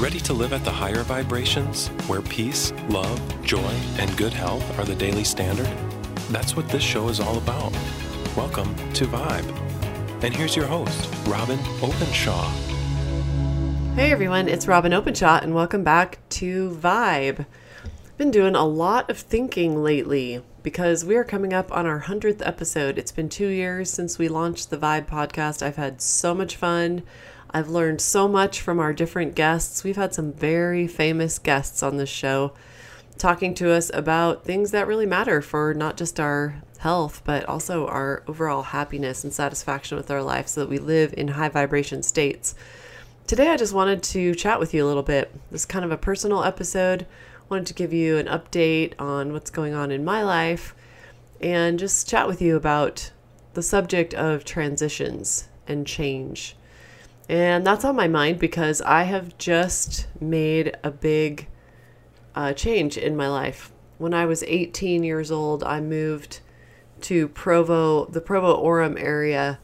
Ready to live at the higher vibrations, where peace, love, joy, and good health are the daily standard? That's what this show is all about. Welcome to Vibe. And here's your host, Robyn Openshaw. Hey everyone, it's Robyn Openshaw, and welcome back to Vibe. I've Been doing a lot of thinking lately because we are coming up on our 100th episode. It's been two years since we launched the Vibe podcast. I've had so much fun. I've learned so much from our different guests. We've had some very famous guests on this show talking to us about things that really matter for not just our health, but also our overall happiness and satisfaction with our life so that we live in high vibration states. Today, I just wanted to chat with you a little bit. This is kind of a personal episode. Wanted to give you an update on what's going on in my life and just chat with you about the subject of transitions and change. And that's on my mind because I have just made a big uh, change in my life. When I was 18 years old, I moved to Provo, the Provo Orem area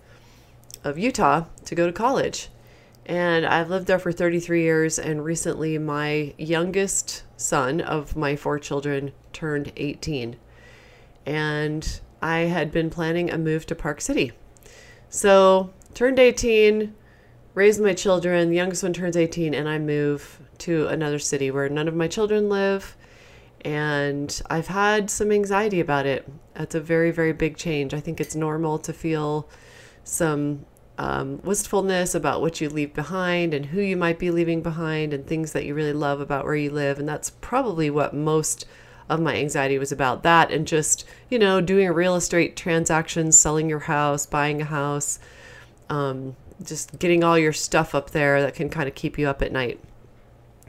of Utah to go to college. And I've lived there for 33 years. And recently, my youngest son of my four children turned 18. And I had been planning a move to Park City. So, turned 18 raise my children. The youngest one turns 18, and I move to another city where none of my children live. And I've had some anxiety about it. That's a very, very big change. I think it's normal to feel some um, wistfulness about what you leave behind and who you might be leaving behind and things that you really love about where you live. And that's probably what most of my anxiety was about that and just, you know, doing a real estate transaction, selling your house, buying a house. Um, just getting all your stuff up there that can kind of keep you up at night.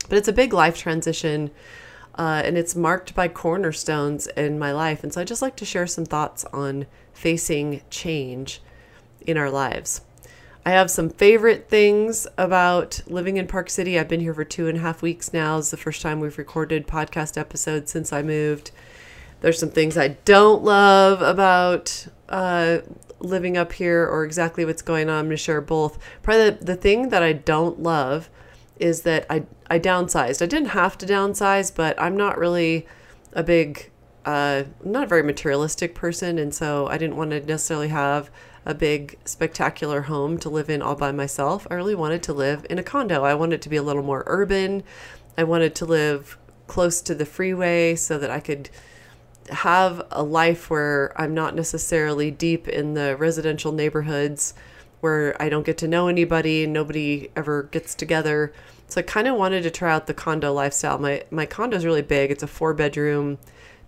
But it's a big life transition. Uh, and it's marked by cornerstones in my life. And so I just like to share some thoughts on facing change in our lives. I have some favorite things about living in Park City. I've been here for two and a half weeks now. It's the first time we've recorded podcast episodes since I moved. There's some things I don't love about uh, living up here or exactly what's going on. I'm going to share both. Probably the, the thing that I don't love is that I, I downsized. I didn't have to downsize, but I'm not really a big, uh, not a very materialistic person. And so I didn't want to necessarily have a big, spectacular home to live in all by myself. I really wanted to live in a condo. I wanted to be a little more urban. I wanted to live close to the freeway so that I could have a life where I'm not necessarily deep in the residential neighborhoods where I don't get to know anybody, and nobody ever gets together. So I kind of wanted to try out the condo lifestyle. My my condo is really big. It's a four bedroom,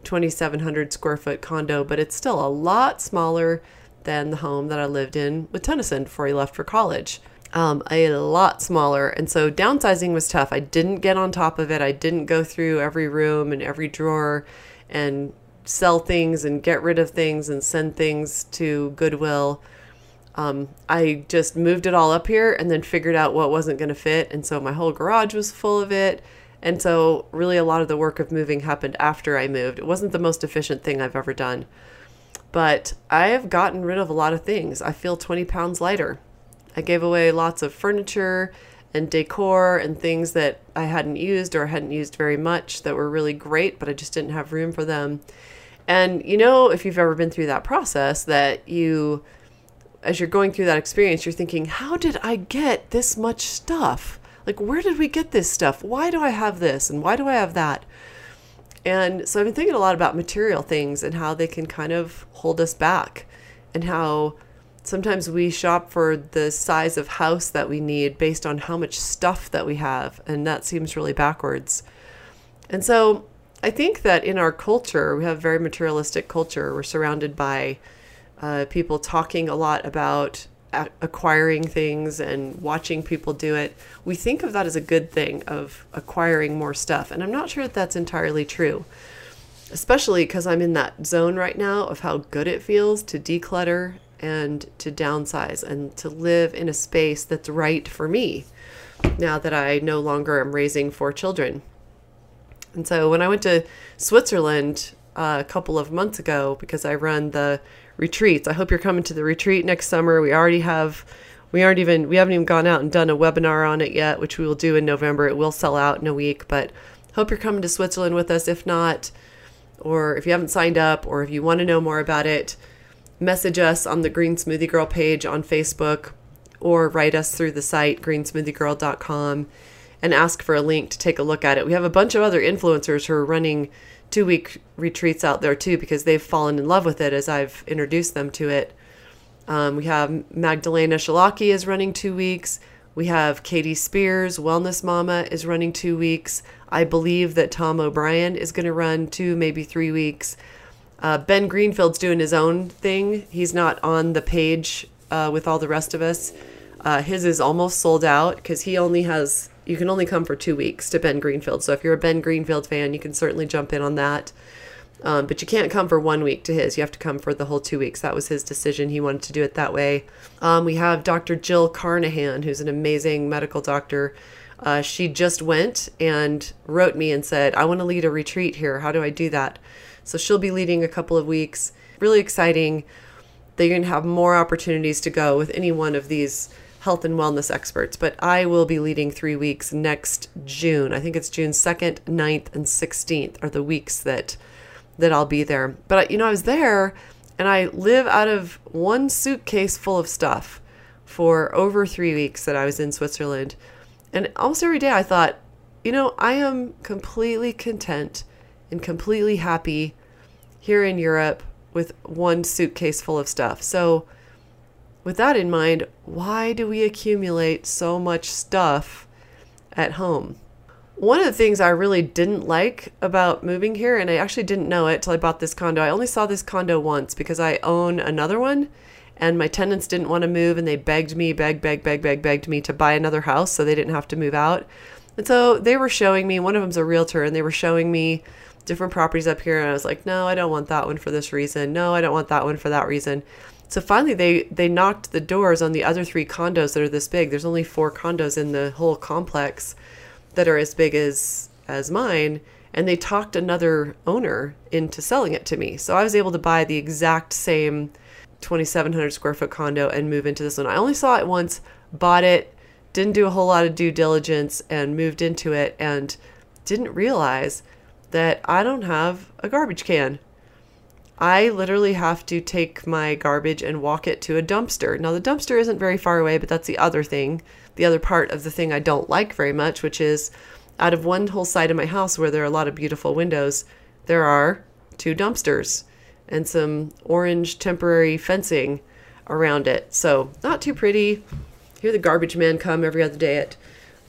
2700 square foot condo, but it's still a lot smaller than the home that I lived in with Tennyson before he left for college. Um, a lot smaller. And so downsizing was tough. I didn't get on top of it. I didn't go through every room and every drawer and sell things and get rid of things and send things to Goodwill. Um, I just moved it all up here and then figured out what wasn't going to fit. And so my whole garage was full of it. And so, really, a lot of the work of moving happened after I moved. It wasn't the most efficient thing I've ever done. But I have gotten rid of a lot of things. I feel 20 pounds lighter. I gave away lots of furniture and decor and things that I hadn't used or hadn't used very much that were really great, but I just didn't have room for them. And you know, if you've ever been through that process, that you, as you're going through that experience, you're thinking, how did I get this much stuff? Like, where did we get this stuff? Why do I have this? And why do I have that? And so I've been thinking a lot about material things and how they can kind of hold us back and how sometimes we shop for the size of house that we need based on how much stuff that we have. And that seems really backwards. And so I think that in our culture, we have a very materialistic culture. We're surrounded by uh, people talking a lot about a- acquiring things and watching people do it. We think of that as a good thing of acquiring more stuff, and I'm not sure that that's entirely true. Especially because I'm in that zone right now of how good it feels to declutter and to downsize and to live in a space that's right for me now that I no longer am raising four children. And so when I went to Switzerland uh, a couple of months ago, because I run the retreats, I hope you're coming to the retreat next summer. We already have we aren't even we haven't even gone out and done a webinar on it yet, which we will do in November. It will sell out in a week, but hope you're coming to Switzerland with us. If not, or if you haven't signed up, or if you want to know more about it, message us on the Green Smoothie Girl page on Facebook, or write us through the site greensmoothiegirl.com and ask for a link to take a look at it. We have a bunch of other influencers who are running two week retreats out there too because they've fallen in love with it as I've introduced them to it. Um, we have Magdalena Wszelaki is running two weeks. We have Katie Spears, Wellness Mama, is running two weeks. I believe that Tom O'Bryan is going to run two, maybe three weeks. Uh, ben Greenfield's doing his own thing. He's not on the page uh, with all the rest of us. Uh, his is almost sold out because he only has, you can only come for two weeks to Ben Greenfield. So if you're a Ben Greenfield fan, you can certainly jump in on that. Um, but you can't come for one week to his. You have to come for the whole two weeks. That was his decision. He wanted to do it that way. Um, we have Dr. Jill Carnahan, who's an amazing medical doctor. Uh, she just went and wrote me and said, I want to lead a retreat here. How do I do that? So she'll be leading a couple of weeks. Really exciting. They're going to have more opportunities to go with any one of these health and wellness experts. But I will be leading three weeks next June. I think it's June 2nd, 9th, and 16th are the weeks that that I'll be there. But you know, I was there and I live out of one suitcase full of stuff for over 3 weeks that I was in Switzerland. And almost every day I thought, you know, I am completely content and completely happy here in Europe with one suitcase full of stuff. So, with that in mind, why do we accumulate so much stuff at home? One of the things I really didn't like about moving here, and I actually didn't know it till I bought this condo, I only saw this condo once because I own another one and my tenants didn't want to move and they begged me, begged, begged, begged, begged, begged me to buy another house so they didn't have to move out. And so they were showing me, one of them's a realtor, and they were showing me different properties up here. And I was like, no, I don't want that one for this reason. No, I don't want that one for that reason. So finally, they, they knocked the doors on the other three condos that are this big. There's only four condos in the whole complex that are as big as as mine and they talked another owner into selling it to me. So I was able to buy the exact same 2700 square foot condo and move into this one. I only saw it once, bought it, didn't do a whole lot of due diligence and moved into it and didn't realize that I don't have a garbage can. I literally have to take my garbage and walk it to a dumpster. Now, the dumpster isn't very far away, but that's the other thing the other part of the thing I don't like very much, which is out of one whole side of my house where there are a lot of beautiful windows, there are two dumpsters and some orange temporary fencing around it. So, not too pretty. Here, the garbage man come every other day at,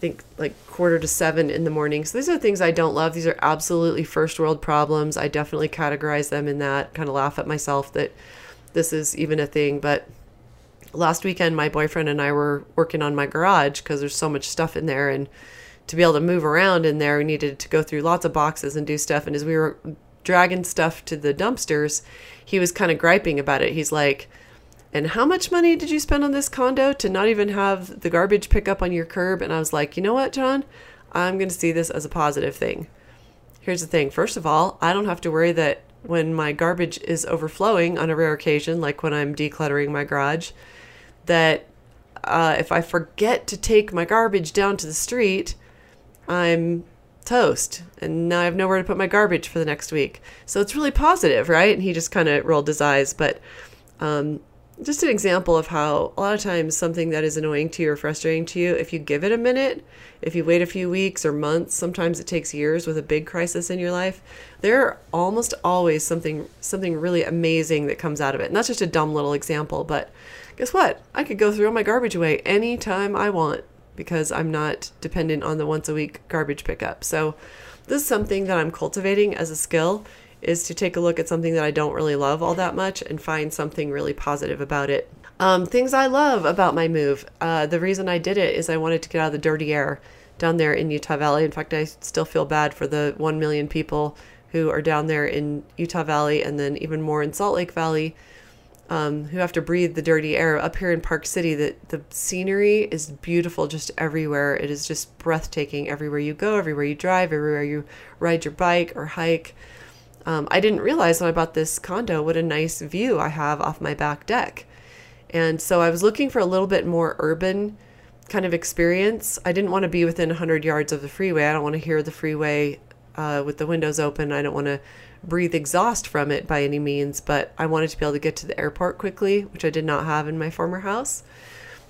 think, like quarter to seven in the morning. So, these are things I don't love. These are absolutely first world problems. I definitely categorize them in that, kind of laugh at myself that this is even a thing. But last weekend my boyfriend and I were working on my garage because there's so much stuff in there and to be able to move around in there we needed to go through lots of boxes and do stuff and as we were dragging stuff to the dumpsters he was kind of griping about it he's like and how much money did you spend on this condo to not even have the garbage pick up on your curb and I was like you know what John I'm going to see this as a positive thing here's the thing first of all I don't have to worry that when my garbage is overflowing on a rare occasion like when I'm decluttering my garage that uh, if I forget to take my garbage down to the street, I'm toast. And now I have nowhere to put my garbage for the next week. So it's really positive, right? And he just kind of rolled his eyes. But um, just an example of how a lot of times something that is annoying to you or frustrating to you, if you give it a minute, if you wait a few weeks or months, sometimes it takes years with a big crisis in your life, there are almost always something something really amazing that comes out of it. And that's just a dumb little example, but guess what? I could go throw my garbage away anytime I want because I'm not dependent on the once a week garbage pickup. So this is something that I'm cultivating as a skill is to take a look at something that I don't really love all that much and find something really positive about it. Um, things I love about my move. Uh, the reason I did it is I wanted to get out of the dirty air down there in Utah Valley. In fact, I still feel bad for the 1 million people who are down there in Utah Valley and then even more in Salt Lake Valley um, who have to breathe the dirty air. Up here in Park City, the, the scenery is beautiful just everywhere. It is just breathtaking everywhere you go, everywhere you drive, everywhere you ride your bike or hike. Um, I didn't realize when I bought this condo what a nice view I have off my back deck. And so I was looking for a little bit more urban kind of experience. I didn't want to be within 100 yards of the freeway. I don't want to hear the freeway uh, with the windows open. I don't want to breathe exhaust from it by any means, but I wanted to be able to get to the airport quickly, which I did not have in my former house.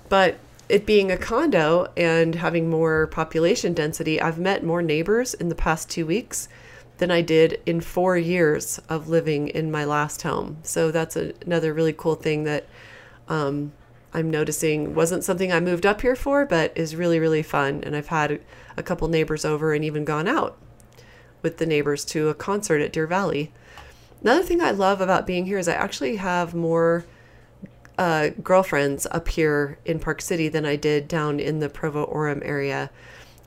But it being a condo and having more population density, I've met more neighbors in the past two weeks than I did in four years of living in my last home. So that's a, another really cool thing that um, I'm noticing wasn't something I moved up here for, but is really, really fun. And I've had a couple neighbors over and even gone out with the neighbors to a concert at Deer Valley. Another thing I love about being here is I actually have more uh, girlfriends up here in Park City than I did down in the Provo Orem area.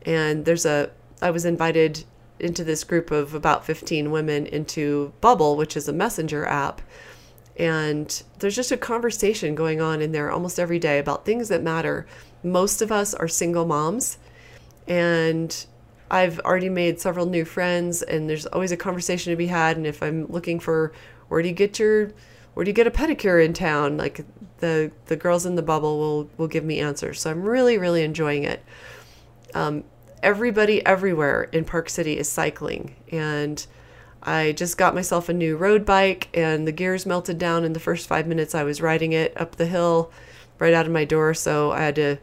And there's a, I was invited into this group of about 15 women into Bubble, which is a messenger app. And there's just a conversation going on in there almost every day about things that matter. Most of us are single moms, and I've already made several new friends, and there's always a conversation to be had. And if I'm looking for where do you get your where do you get a pedicure in town, like the the girls in the bubble will will give me answers. So I'm really really enjoying it. Um, everybody everywhere in Park City is cycling, and I just got myself a new road bike, and the gears melted down in the first five minutes I was riding it up the hill, right out of my door. So I had to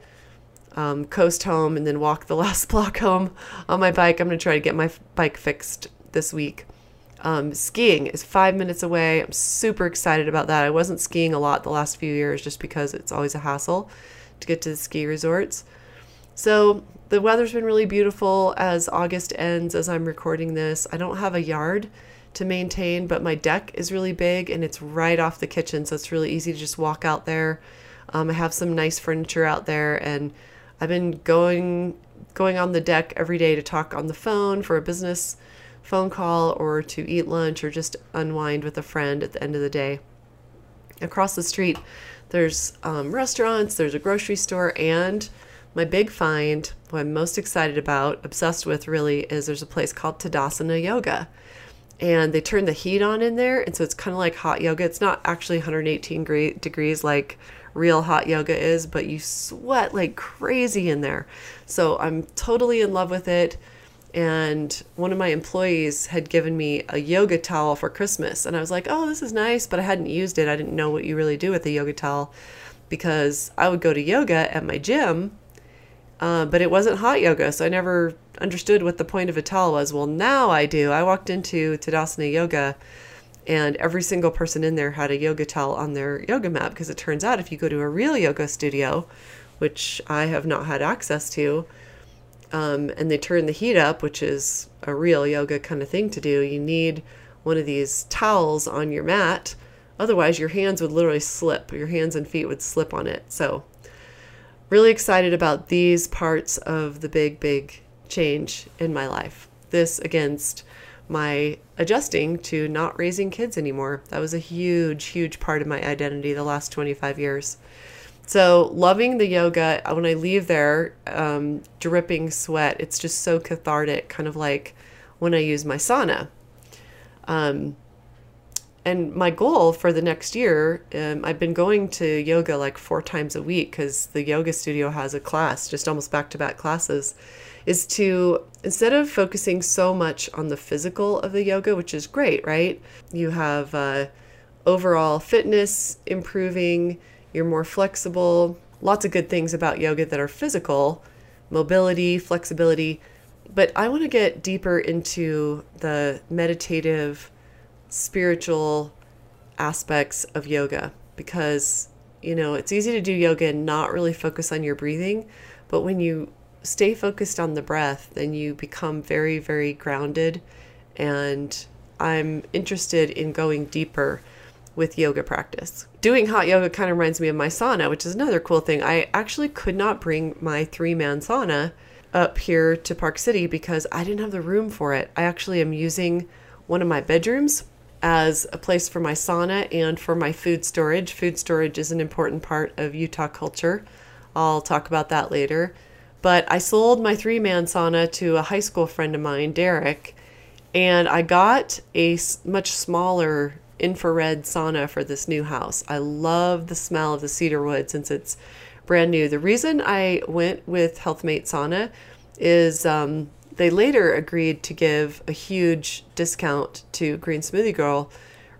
um, coast home and then walk the last block home on my bike. I'm going to try to get my bike fixed this week. Um, skiing is five minutes away. I'm super excited about that. I wasn't skiing a lot the last few years just because it's always a hassle to get to the ski resorts. So the weather's been really beautiful as August ends as I'm recording this. I don't have a yard to maintain, but my deck is really big and it's right off the kitchen, so it's really easy to just walk out there. Um, I have some nice furniture out there and I've been going going on the deck every day to talk on the phone for a business phone call or to eat lunch or just unwind with a friend at the end of the day. Across the street, there's um, restaurants, there's a grocery store, and my big find, what I'm most excited about, obsessed with really, is there's a place called Tadasana Yoga. And they turn the heat on in there, and so it's kind of like hot yoga. It's not actually 118 degrees like real hot yoga is, but you sweat like crazy in there. So I'm totally in love with it. And one of my employees had given me a yoga towel for Christmas. And I was like, oh, this is nice, but I hadn't used it. I didn't know what you really do with a yoga towel because I would go to yoga at my gym, uh, but it wasn't hot yoga. So I never understood what the point of a towel was. Well, now I do. I walked into Tadasana Yoga and every single person in there had a yoga towel on their yoga mat because it turns out if you go to a real yoga studio, which I have not had access to, um, and they turn the heat up, which is a real yoga kind of thing to do, you need one of these towels on your mat. Otherwise, your hands would literally slip. Your hands and feet would slip on it. So, really excited about these parts of the big, big change in my life. This against my adjusting to not raising kids anymore. That was a huge, huge part of my identity the last 25 years. So, loving the yoga, when I leave there, um, dripping sweat, it's just so cathartic, kind of like when I use my sauna. Um, and my goal for the next year, um, I've been going to yoga like four times a week because the yoga studio has a class, just almost back to back classes is to instead of focusing so much on the physical of the yoga, which is great, right? You have uh, overall fitness improving, you're more flexible, lots of good things about yoga that are physical, mobility, flexibility. But I want to get deeper into the meditative, spiritual aspects of yoga because, you know, it's easy to do yoga and not really focus on your breathing. But when you stay focused on the breath, then you become very, very grounded. And I'm interested in going deeper with yoga practice. Doing hot yoga kind of reminds me of my sauna, which is another cool thing. I actually could not bring my three man sauna up here to Park City because I didn't have the room for it. I actually am using one of my bedrooms as a place for my sauna and for my food storage. Food storage is an important part of Utah culture. I'll talk about that later. But I sold my three man sauna to a high school friend of mine, Derek, and I got a much smaller infrared sauna for this new house. I love the smell of the cedar wood since it's brand new. The reason I went with Healthmate Sauna is um, they later agreed to give a huge discount to Green Smoothie Girl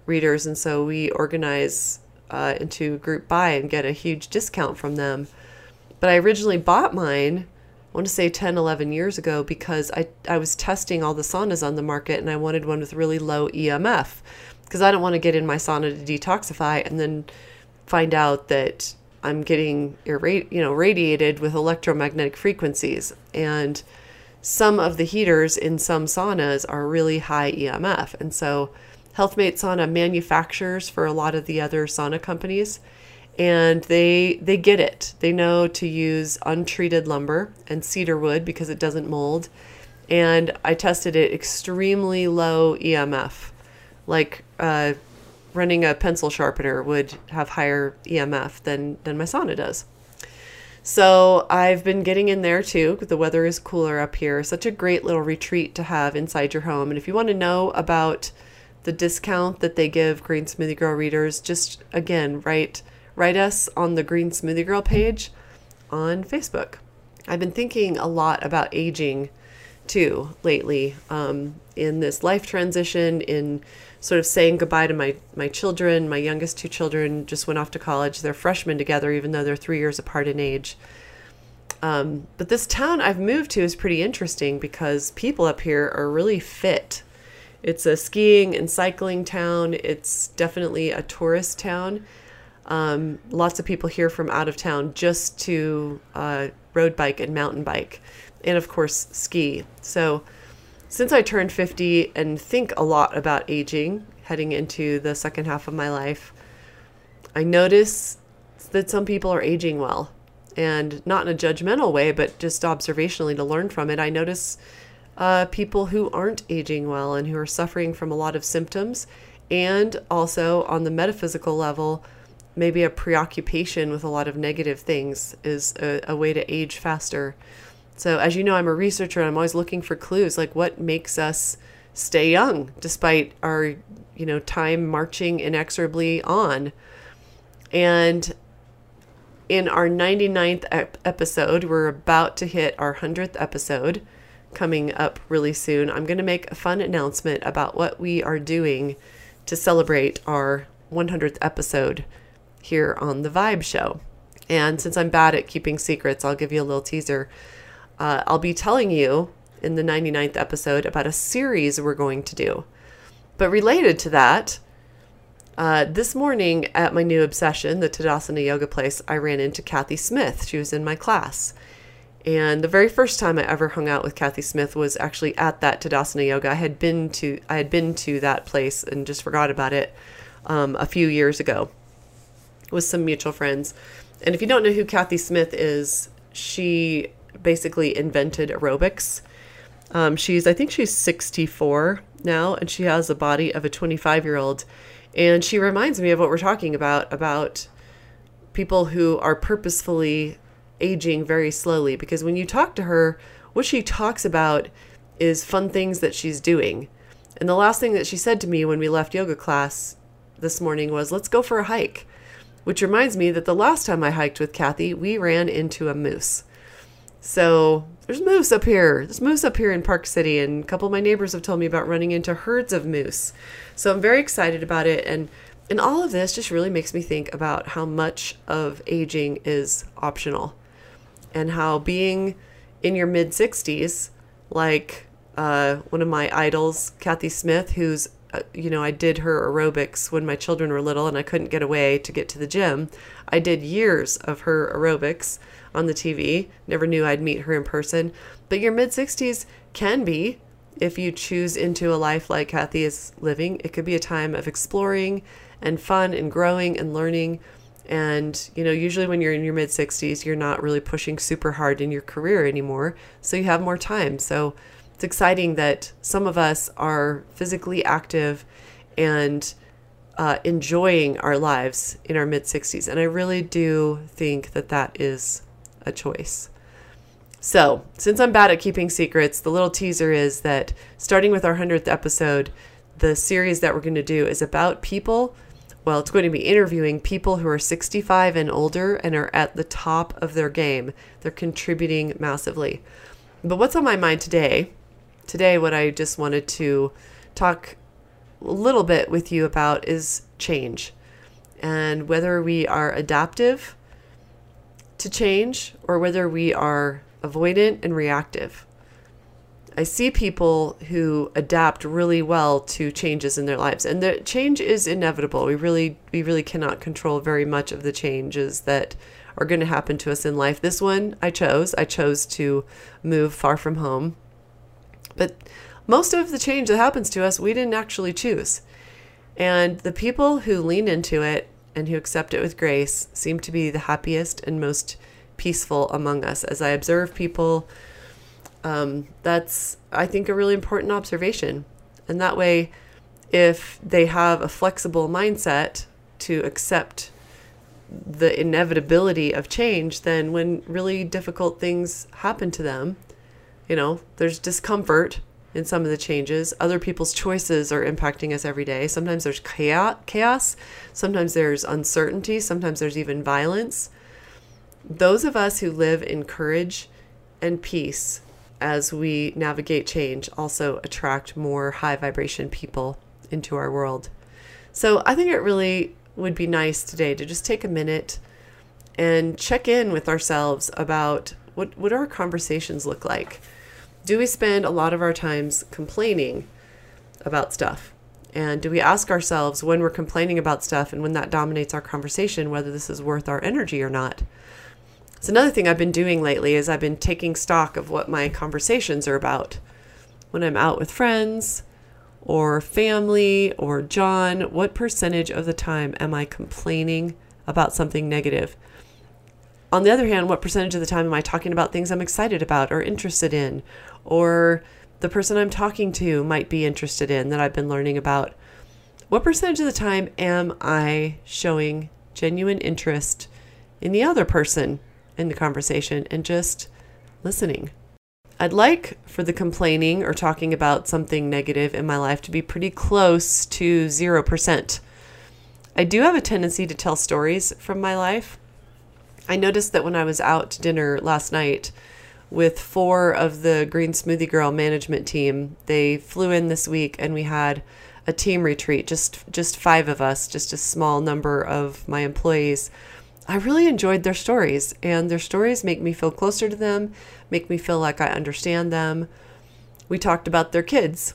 readers, and so we organize uh, into group buy and get a huge discount from them. But I originally bought mine, I want to say 10, 11 years ago, because I, I was testing all the saunas on the market and I wanted one with really low EMF because I don't want to get in my sauna to detoxify and then find out that I'm getting irradi- you know radiated with electromagnetic frequencies and some of the heaters in some saunas are really high EMF and so Healthmate Sauna manufactures for a lot of the other sauna companies and they they get it. They know to use untreated lumber and cedar wood because it doesn't mold. And I tested it extremely low EMF, like uh, running a pencil sharpener would have higher EMF than than my sauna does. So I've been getting in there too. The weather is cooler up here. Such a great little retreat to have inside your home. And if you want to know about the discount that they give Green Smoothie Girl readers, just again write write us on the Green Smoothie Girl page on Facebook. I've been thinking a lot about aging too lately um, in this life transition, in sort of saying goodbye to my, my children. My youngest two children just went off to college. They're freshmen together, even though they're three years apart in age. Um, but this town I've moved to is pretty interesting because people up here are really fit. It's a skiing and cycling town. It's definitely a tourist town. Um, lots of people here from out of town just to uh, road bike and mountain bike, and of course, ski. So, since I turned 50 and think a lot about aging heading into the second half of my life, I notice that some people are aging well. And not in a judgmental way, but just observationally to learn from it. I notice uh, people who aren't aging well and who are suffering from a lot of symptoms, and also on the metaphysical level, maybe a preoccupation with a lot of negative things is a, a, way to age faster. So, as you know, I'm a researcher and I'm always looking for clues like what makes us stay young despite our, you know, time marching inexorably on. And in our 99th ep- episode, we're about to hit our 100th episode coming up really soon. I'm going to make a fun announcement about what we are doing to celebrate our 100th episode here on the Vibe Show. And since I'm bad at keeping secrets, I'll give you a little teaser. Uh, I'll be telling you in the 99th episode about a series we're going to do. But related to that, uh, this morning at my new obsession, the Tadasana Yoga place, I ran into Kathy Smith. She was in my class. And the very first time I ever hung out with Kathy Smith was actually at that Tadasana Yoga. I had been to I had been to that place and just forgot about it um, a few years ago with some mutual friends. And if you don't know who Kathy Smith is, she basically invented aerobics. Um, she's, I think she's 64 now, and she has the body of a 25 year old. And she reminds me of what we're talking about about people who are purposefully aging very slowly. Because when you talk to her, what she talks about is fun things that she's doing. And the last thing that she said to me when we left yoga class this morning was, Let's go for a hike. Which reminds me that the last time I hiked with Kathy, we ran into a moose. So there's moose up here. There's moose up here in Park City, and a couple of my neighbors have told me about running into herds of moose. So I'm very excited about it, and and all of this just really makes me think about how much of aging is optional, and how being in your mid 60s, like uh, one of my idols, Kathy Smith, who's uh, you know, I did her aerobics when my children were little and I couldn't get away to get to the gym. I did years of her aerobics on the TV. Never knew I'd meet her in person. But your mid 60s can be, if you choose into a life like Kathy is living, it could be a time of exploring and fun and growing and learning. And, you know, usually when you're in your mid 60s, you're not really pushing super hard in your career anymore. So you have more time. So, it's exciting that some of us are physically active and uh, enjoying our lives in our mid 60s. And I really do think that that is a choice. So, since I'm bad at keeping secrets, the little teaser is that starting with our 100th episode, the series that we're going to do is about people. Well, it's going to be interviewing people who are 65 and older and are at the top of their game. They're contributing massively. But what's on my mind today? Today, what I just wanted to talk a little bit with you about is change and whether we are adaptive to change or whether we are avoidant and reactive. I see people who adapt really well to changes in their lives and the change is inevitable. We really we really cannot control very much of the changes that are going to happen to us in life. This one I chose. I chose to move far from home. But most of the change that happens to us, we didn't actually choose. And the people who lean into it and who accept it with grace seem to be the happiest and most peaceful among us. As I observe people, um, that's, I think, a really important observation. And that way, if they have a flexible mindset to accept the inevitability of change, then when really difficult things happen to them, you know, there's discomfort in some of the changes. Other people's choices are impacting us every day. Sometimes there's chaos, sometimes there's uncertainty, sometimes there's even violence. Those of us who live in courage and peace as we navigate change also attract more high vibration people into our world. So I think it really would be nice today to just take a minute and check in with ourselves about what what our conversations look like do we spend a lot of our times complaining about stuff? And do we ask ourselves when we're complaining about stuff and when that dominates our conversation whether this is worth our energy or not? It's another thing I've been doing lately is I've been taking stock of what my conversations are about. When I'm out with friends or family or John, what percentage of the time am I complaining about something negative? On the other hand, what percentage of the time am I talking about things I'm excited about or interested in or the person I'm talking to might be interested in that I've been learning about. What percentage of the time am I showing genuine interest in the other person in the conversation and just listening? I'd like for the complaining or talking about something negative in my life to be pretty close to 0%. I do have a tendency to tell stories from my life. I noticed that when I was out to dinner last night, with four of the Green Smoothie Girl management team. They flew in this week and we had a team retreat, just just five of us, just a small number of my employees. I really enjoyed their stories and their stories make me feel closer to them, make me feel like I understand them. We talked about their kids.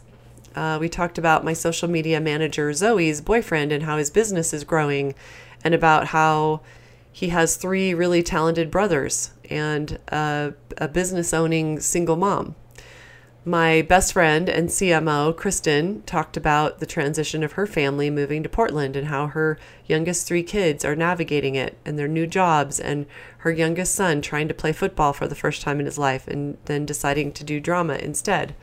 Uh, we talked about my social media manager Zoe's boyfriend and how his business is growing, and about how he has three really talented brothers and a, a business owning single mom. My best friend and CMO, Kristen, talked about the transition of her family moving to Portland and how her youngest three kids are navigating it and their new jobs, and her youngest son trying to play football for the first time in his life and then deciding to do drama instead.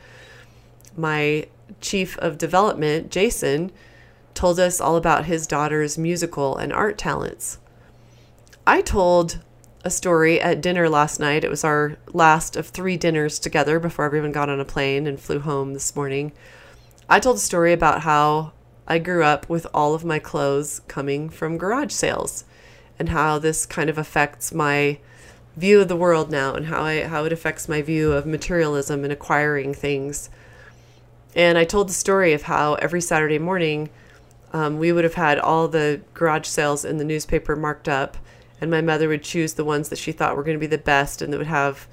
My chief of development, Jason, told us all about his daughter's musical and art talents. I told a story at dinner last night. It was our last of three dinners together before everyone got on a plane and flew home this morning. I told a story about how I grew up with all of my clothes coming from garage sales and how this kind of affects my view of the world now and how I how it affects my view of materialism and acquiring things. And I told the story of how every Saturday morning um, we would have had all the garage sales in the newspaper marked up and my mother would choose the ones that she thought were going to be the best and that would have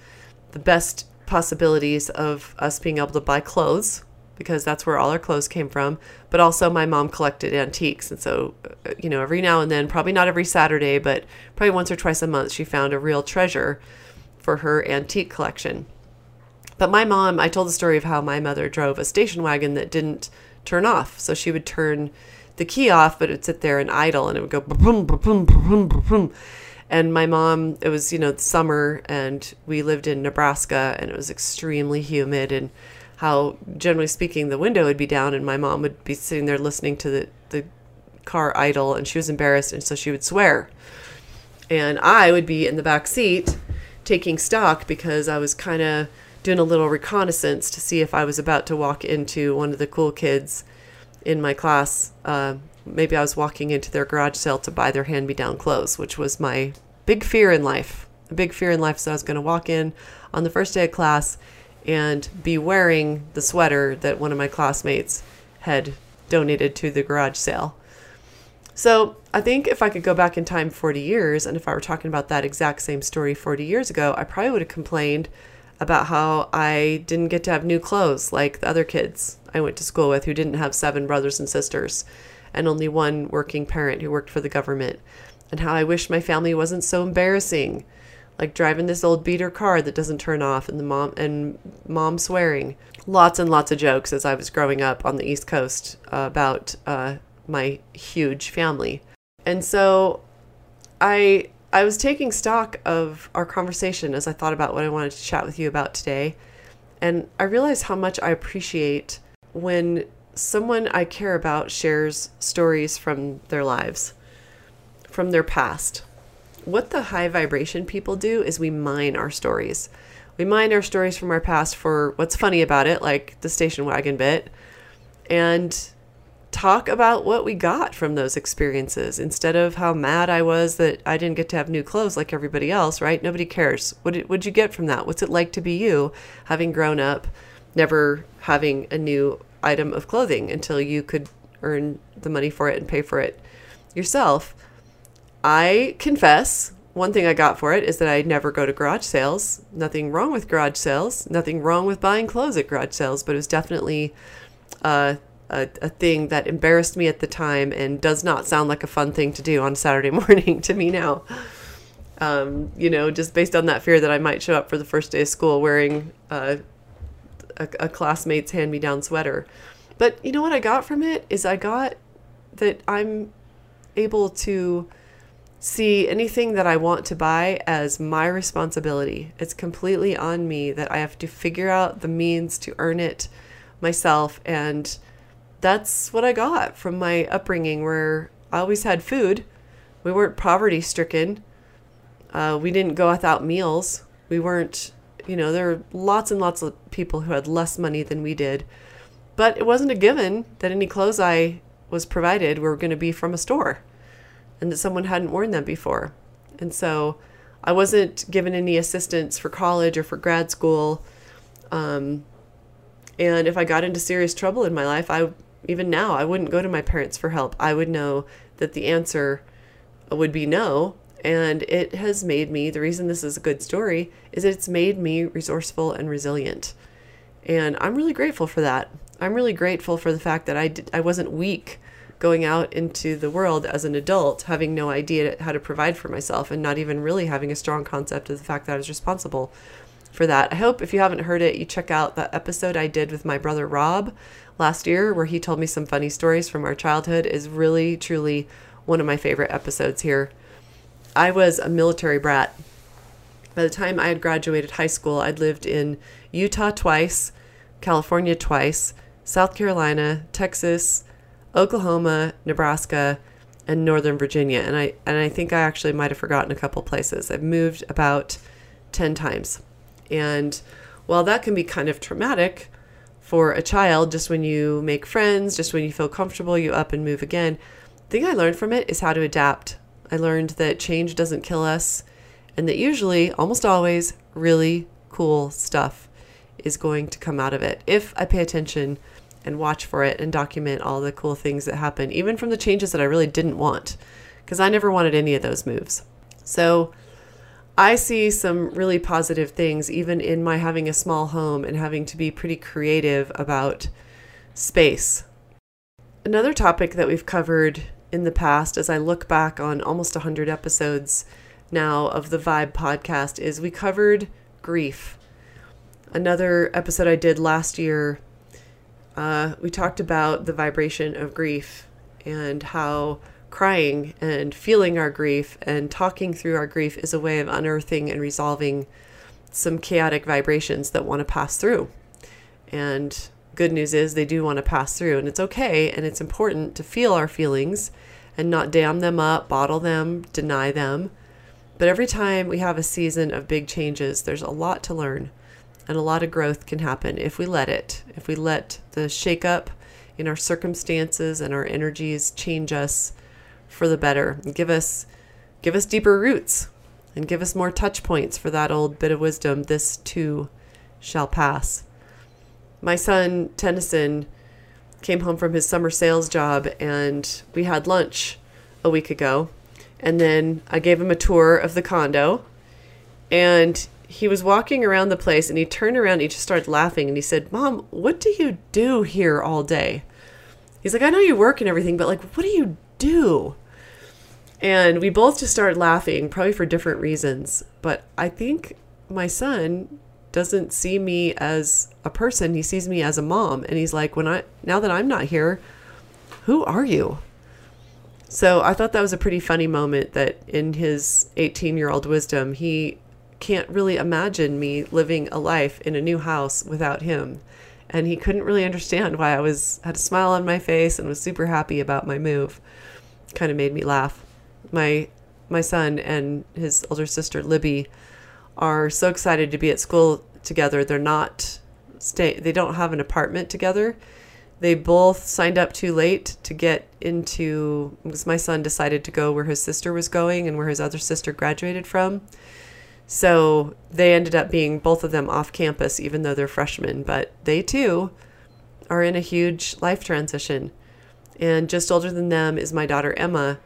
the best possibilities of us being able to buy clothes because that's where all our clothes came from. But also, my mom collected antiques. And so, uh, you know, every now and then, probably not every Saturday, but probably once or twice a month, she found a real treasure for her antique collection. But my mom, I told the story of how my mother drove a station wagon that didn't turn off. So she would turn the key off, but it would sit there and idle and it would go boom, boom, boom, boom. And my mom, it was, you know, summer and we lived in Nebraska and it was extremely humid and how generally speaking the window would be down and my mom would be sitting there listening to the, the car idle and she was embarrassed and so she would swear. And I would be in the back seat taking stock because I was kind of doing a little reconnaissance to see if I was about to walk into one of the cool kids in my class. Uh, maybe I was walking into their garage sale to buy their hand me down clothes, which was my big fear in life. A big fear in life is I was going to walk in on the first day of class and be wearing the sweater that one of my classmates had donated to the garage sale. So I think if I could go back in time 40 years, and if I were talking about that exact same story 40 years ago, I probably would have complained about how I didn't get to have new clothes like the other kids I went to school with who didn't have seven brothers and sisters and only one working parent who worked for the government, and how I wish my family wasn't so embarrassing, like driving this old beater car that doesn't turn off and the mom and mom swearing. Lots and lots of jokes as I was growing up on the East Coast uh, about uh, my huge family. And so I I was taking stock of our conversation as I thought about what I wanted to chat with you about today. And I realized how much I appreciate when someone I care about shares stories from their lives, from their past. What the high vibration people do is we mine our stories. We mine our stories from our past for what's funny about it, like the station wagon bit, and talk about what we got from those experiences instead of how mad I was that I didn't get to have new clothes like everybody else, right? Nobody cares. What did, what'd you get from that? What's it like to be you, having grown up, never having a new item of clothing until you could earn the money for it and pay for it yourself? I confess one thing I got for it is that I never go to garage sales. Nothing wrong with garage sales. Nothing wrong with buying clothes at garage sales, but it was definitely uh, a, a thing that embarrassed me at the time and does not sound like a fun thing to do on Saturday morning to me now. Um, you know, just based on that fear that I might show up for the first day of school wearing uh, a, a classmate's hand me down sweater. But you know what I got from it is I got that I'm able to see anything that I want to buy as my responsibility. It's completely on me that I have to figure out the means to earn it myself and that's what I got from my upbringing, where I always had food. We weren't poverty stricken. Uh, we didn't go without meals. We weren't, you know, there were lots and lots of people who had less money than we did. But it wasn't a given that any clothes I was provided were going to be from a store and that someone hadn't worn them before. And so I wasn't given any assistance for college or for grad school. Um, and if I got into serious trouble in my life, I even now, I wouldn't go to my parents for help. I would know that the answer would be no. And it has made me, the reason this is a good story is it's made me resourceful and resilient. And I'm really grateful for that. I'm really grateful for the fact that I, did, I wasn't weak going out into the world as an adult, having no idea how to provide for myself and not even really having a strong concept of the fact that I was responsible for that. I hope if you haven't heard it, you check out the episode I did with my brother Rob last year, where he told me some funny stories from our childhood, is really, truly one of my favorite episodes here. I was a military brat. By the time I had graduated high school, I'd lived in Utah twice, California twice, South Carolina, Texas, Oklahoma, Nebraska, and Northern Virginia. And I and I think I actually might have forgotten a couple places. I've moved about 10 times. And while that can be kind of traumatic, for a child, just when you make friends, just when you feel comfortable, you up and move again. The thing I learned from it is how to adapt. I learned that change doesn't kill us, and that usually, almost always, really cool stuff is going to come out of it if I pay attention and watch for it and document all the cool things that happen, even from the changes that I really didn't want, because I never wanted any of those moves. So, I see some really positive things, even in my having a small home and having to be pretty creative about space. Another topic that we've covered in the past, as I look back on almost 100 episodes now of the Vibe podcast, is we covered grief. Another episode I did last year, uh, we talked about the vibration of grief and how crying and feeling our grief and talking through our grief is a way of unearthing and resolving some chaotic vibrations that want to pass through. And good news is they do want to pass through, and it's okay and it's important to feel our feelings and not dam them up, bottle them, deny them. But every time we have a season of big changes, there's a lot to learn and a lot of growth can happen if we let it. If we let the shake up in our circumstances and our energies change us for the better. Give us give us deeper roots and give us more touch points for that old bit of wisdom. This too shall pass. My son Tennyson came home from his summer sales job and we had lunch a week ago. And then I gave him a tour of the condo and he was walking around the place and he turned around and he just started laughing and he said, Mom, what do you do here all day? He's like, I know you work and everything, but like, what do you do? And we both just started laughing, probably for different reasons. But I think my son doesn't see me as a person, he sees me as a mom. And he's like, when I, now that I'm not here, who are you? So I thought that was a pretty funny moment that in his 18 year old wisdom, he can't really imagine me living a life in a new house without him. And he couldn't really understand why I was had a smile on my face and was super happy about my move. Kind of made me laugh. My my son and his older sister Libby are so excited to be at school together. They're not stay they don't have an apartment together. They both signed up too late to get into because my son decided to go where his sister was going and where his other sister graduated from. So they ended up being both of them off campus, even though they're freshmen. But they too are in a huge life transition. And just older than them is my daughter Emma,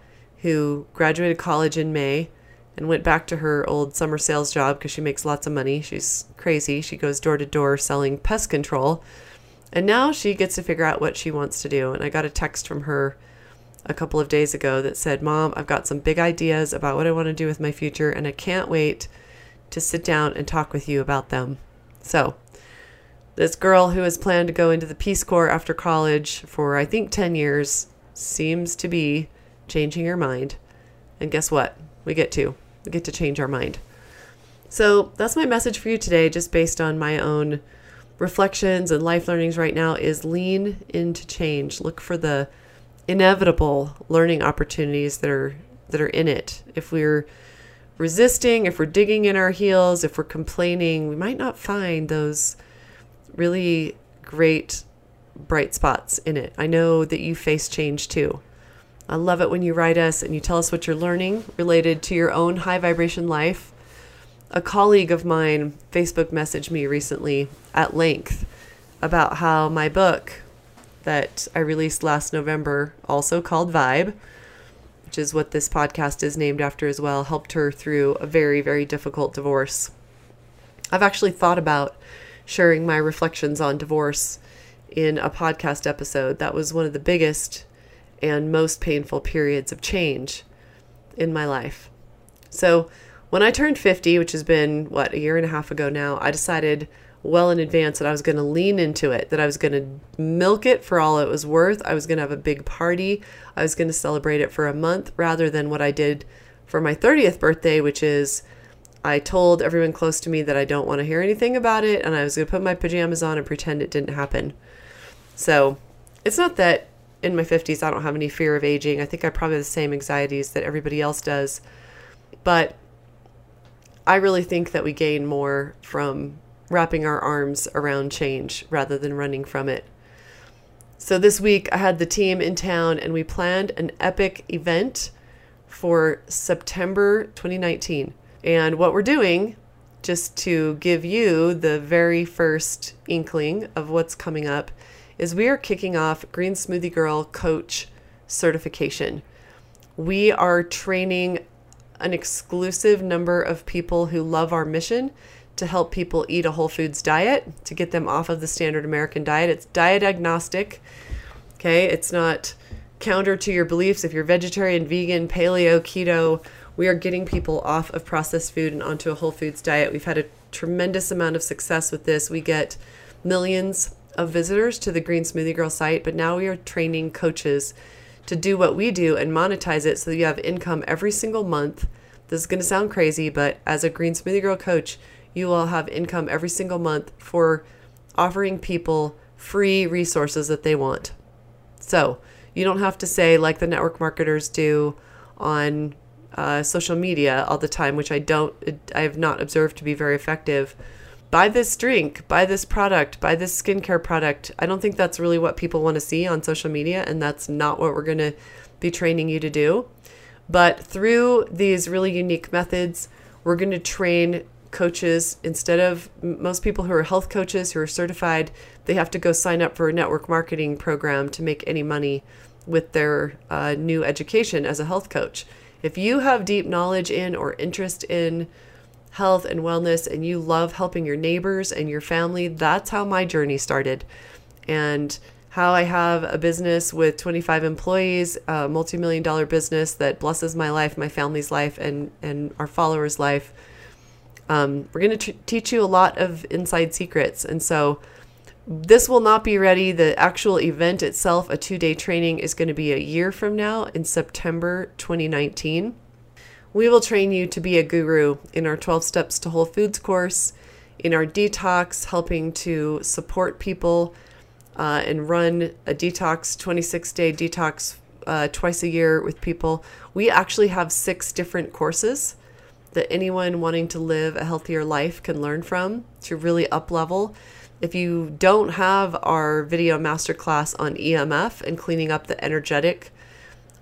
who graduated college in May and went back to her old summer sales job because she makes lots of money. She's crazy. She goes door to door selling pest control. And now she gets to figure out what she wants to do. And I got a text from her a couple of days ago that said, Mom, I've got some big ideas about what I want to do with my future, and I can't wait to sit down and talk with you about them. So, this girl who has planned to go into the Peace Corps after college for, I think, 10 years seems to be changing her mind. And guess what? We get to. We get to change our mind. So, that's my message for you today, just based on my own reflections and life learnings right now is lean into change. Look for the inevitable learning opportunities that are that are in it. If we're resisting, if we're digging in our heels, if we're complaining, we might not find those really great bright spots in it. I know that you face change too. I love it when you write us and you tell us what you're learning related to your own high vibration life. A colleague of mine Facebook messaged me recently at length about how my book that I released last November, also called Vibe, which is what this podcast is named after as well, helped her through a very, very difficult divorce. I've actually thought about sharing my reflections on divorce in a podcast episode. That was one of the biggest and most painful periods of change in my life. So, when I turned 50, which has been what a year and a half ago now, I decided well in advance that I was going to lean into it, that I was going to milk it for all it was worth. I was going to have a big party. I was going to celebrate it for a month rather than what I did for my 30th birthday, which is I told everyone close to me that I don't want to hear anything about it and I was going to put my pajamas on and pretend it didn't happen. So it's not that in my 50s I don't have any fear of aging. I think I probably have the same anxieties that everybody else does. But I really think that we gain more from wrapping our arms around change rather than running from it. So this week I had the team in town and we planned an epic event for September 2019. And what we're doing, just to give you the very first inkling of what's coming up, is we are kicking off Green Smoothie Girl Coach certification. We are training an exclusive number of people who love our mission to help people eat a whole foods diet to get them off of the standard American diet. It's diet agnostic. Okay, it's not counter to your beliefs. If you're vegetarian, vegan, paleo, keto, we are getting people off of processed food and onto a whole foods diet. We've had a tremendous amount of success with this. We get millions of visitors to the Green Smoothie Girl site, but now we are training coaches to do what we do and monetize it so that you have income every single month. This is going to sound crazy, but as a Green Smoothie Girl coach, you will have income every single month for offering people free resources that they want. So you don't have to say, like the network marketers do on uh, social media all the time, which I don't, I have not observed to be very effective. Buy this drink, buy this product, buy this skincare product. I don't think that's really what people want to see on social media, and that's not what we're going to be training you to do. But through these really unique methods, we're going to train coaches instead of most people who are health coaches who are certified, they have to go sign up for a network marketing program to make any money with their uh, new education as a health coach. If you have deep knowledge in or interest in health and wellness and you love helping your neighbors and your family, that's how my journey started. And how I have a business with 25 employees, a multi million dollar business that blesses my life, my family's life, and, and our followers' life. Um, we're going to teach you a lot of inside secrets. And so, this will not be ready. The actual event itself, a two day training, is going to be a year from now in September 2019. We will train you to be a guru in our 12 Steps to Whole Foods course, in our detox, helping to support people uh, and run a detox, 26 day detox uh, twice a year with people. We actually have six different courses that anyone wanting to live a healthier life can learn from to really up level. If you don't have our video masterclass on EMF and cleaning up the energetic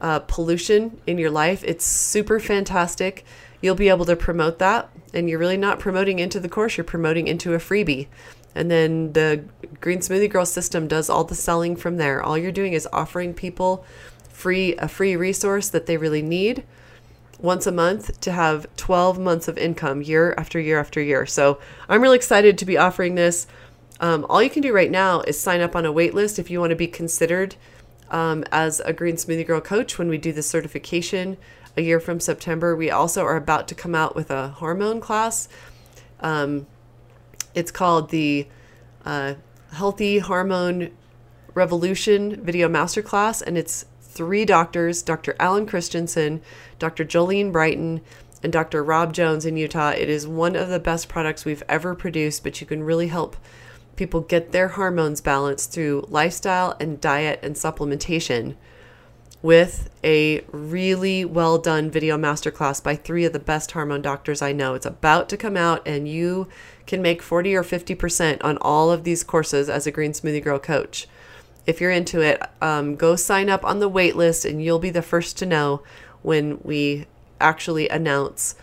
uh, pollution in your life, it's super fantastic. You'll be able to promote that, and you're really not promoting into the course, you're promoting into a freebie. And then the Green Smoothie Girl system does all the selling from there. All you're doing is offering people free a free resource that they really need once a month to have 12 months of income year after year after year. So I'm really excited to be offering this. Um, all you can do right now is sign up on a wait list if you want to be considered um, as a Green Smoothie Girl coach when we do the certification a year from September. We also are about to come out with a hormone class. Um, it's called the uh, Healthy Hormone Revolution Video Masterclass, and it's three doctors Dr. Alan Christianson, Dr. Jolene Brighten, and Dr. Rob Jones in Utah. It is one of the best products we've ever produced, but you can really help people get their hormones balanced through lifestyle and diet and supplementation with a really well done video masterclass by three of the best hormone doctors I know. It's about to come out, and you can make 40 or 50% on all of these courses as a Green Smoothie Girl coach. If you're into it, um, go sign up on the wait list, and you'll be the first to know when we actually announce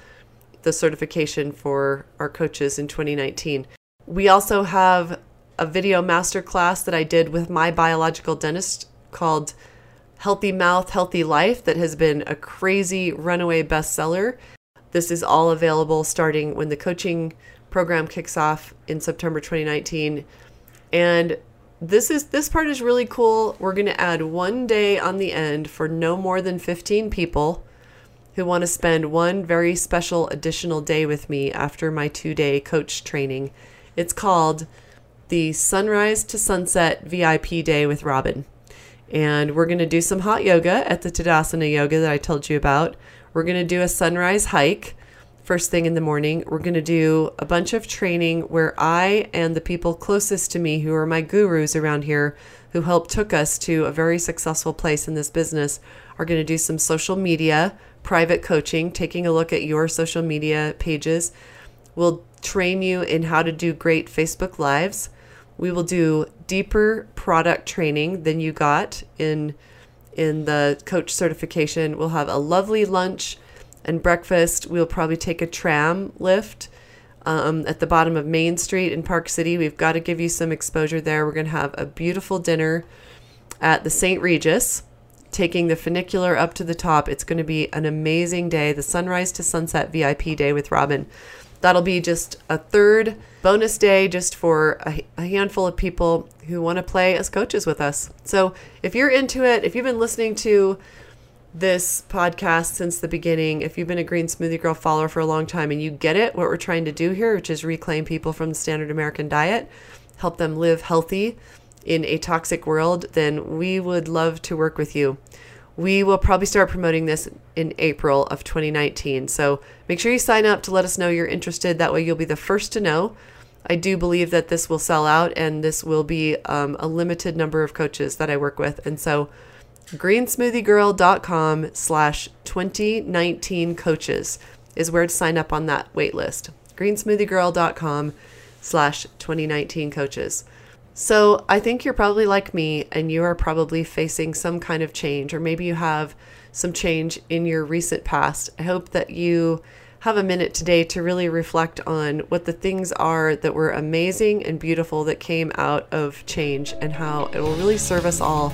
the certification for our coaches in 2019. We also have a video masterclass that I did with my biological dentist called Healthy Mouth, Healthy Life that has been a crazy runaway bestseller. This is all available starting when the coaching program kicks off in September 2019. And this is this part is really cool. We're going to add one day on the end for no more than 15 people who want to spend one very special additional day with me after my 2-day coach training. It's called the Sunrise to Sunset VIP Day with Robyn. And we're going to do some hot yoga at the Tadasana Yoga that I told you about. We're going to do a sunrise hike first thing in the morning. We're going to do a bunch of training where I and the people closest to me, who are my gurus around here, who helped took us to a very successful place in this business, are going to do some social media, private coaching, taking a look at your social media pages. We'll train you in how to do great Facebook Lives. We will do deeper product training than you got in in the coach certification. We'll have a lovely lunch and breakfast. We'll probably take a tram lift um, at the bottom of Main Street in Park City. We've got to give you some exposure there. We're going to have a beautiful dinner at the St. Regis, taking the funicular up to the top. It's going to be an amazing day, the sunrise to sunset VIP day with Robyn. That'll be just a third bonus day just for a, a handful of people who want to play as coaches with us. So if you're into it, if you've been listening to this podcast since the beginning. If you've been a Green Smoothie Girl follower for a long time and you get it, what we're trying to do here, which is reclaim people from the standard American diet, help them live healthy in a toxic world, then we would love to work with you. We will probably start promoting this in April of 2019. So make sure you sign up to let us know you're interested. That way you'll be the first to know. I do believe that this will sell out and this will be um, a limited number of coaches that I work with. And so greensmoothiegirl.com slash 2019 coaches is where to sign up on that wait list. greensmoothiegirl.com slash 2019 coaches. So I think you're probably like me and you are probably facing some kind of change, or maybe you have some change in your recent past. I hope that you have a minute today to really reflect on what the things are that were amazing and beautiful that came out of change and how it will really serve us all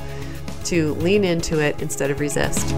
to lean into it instead of resist.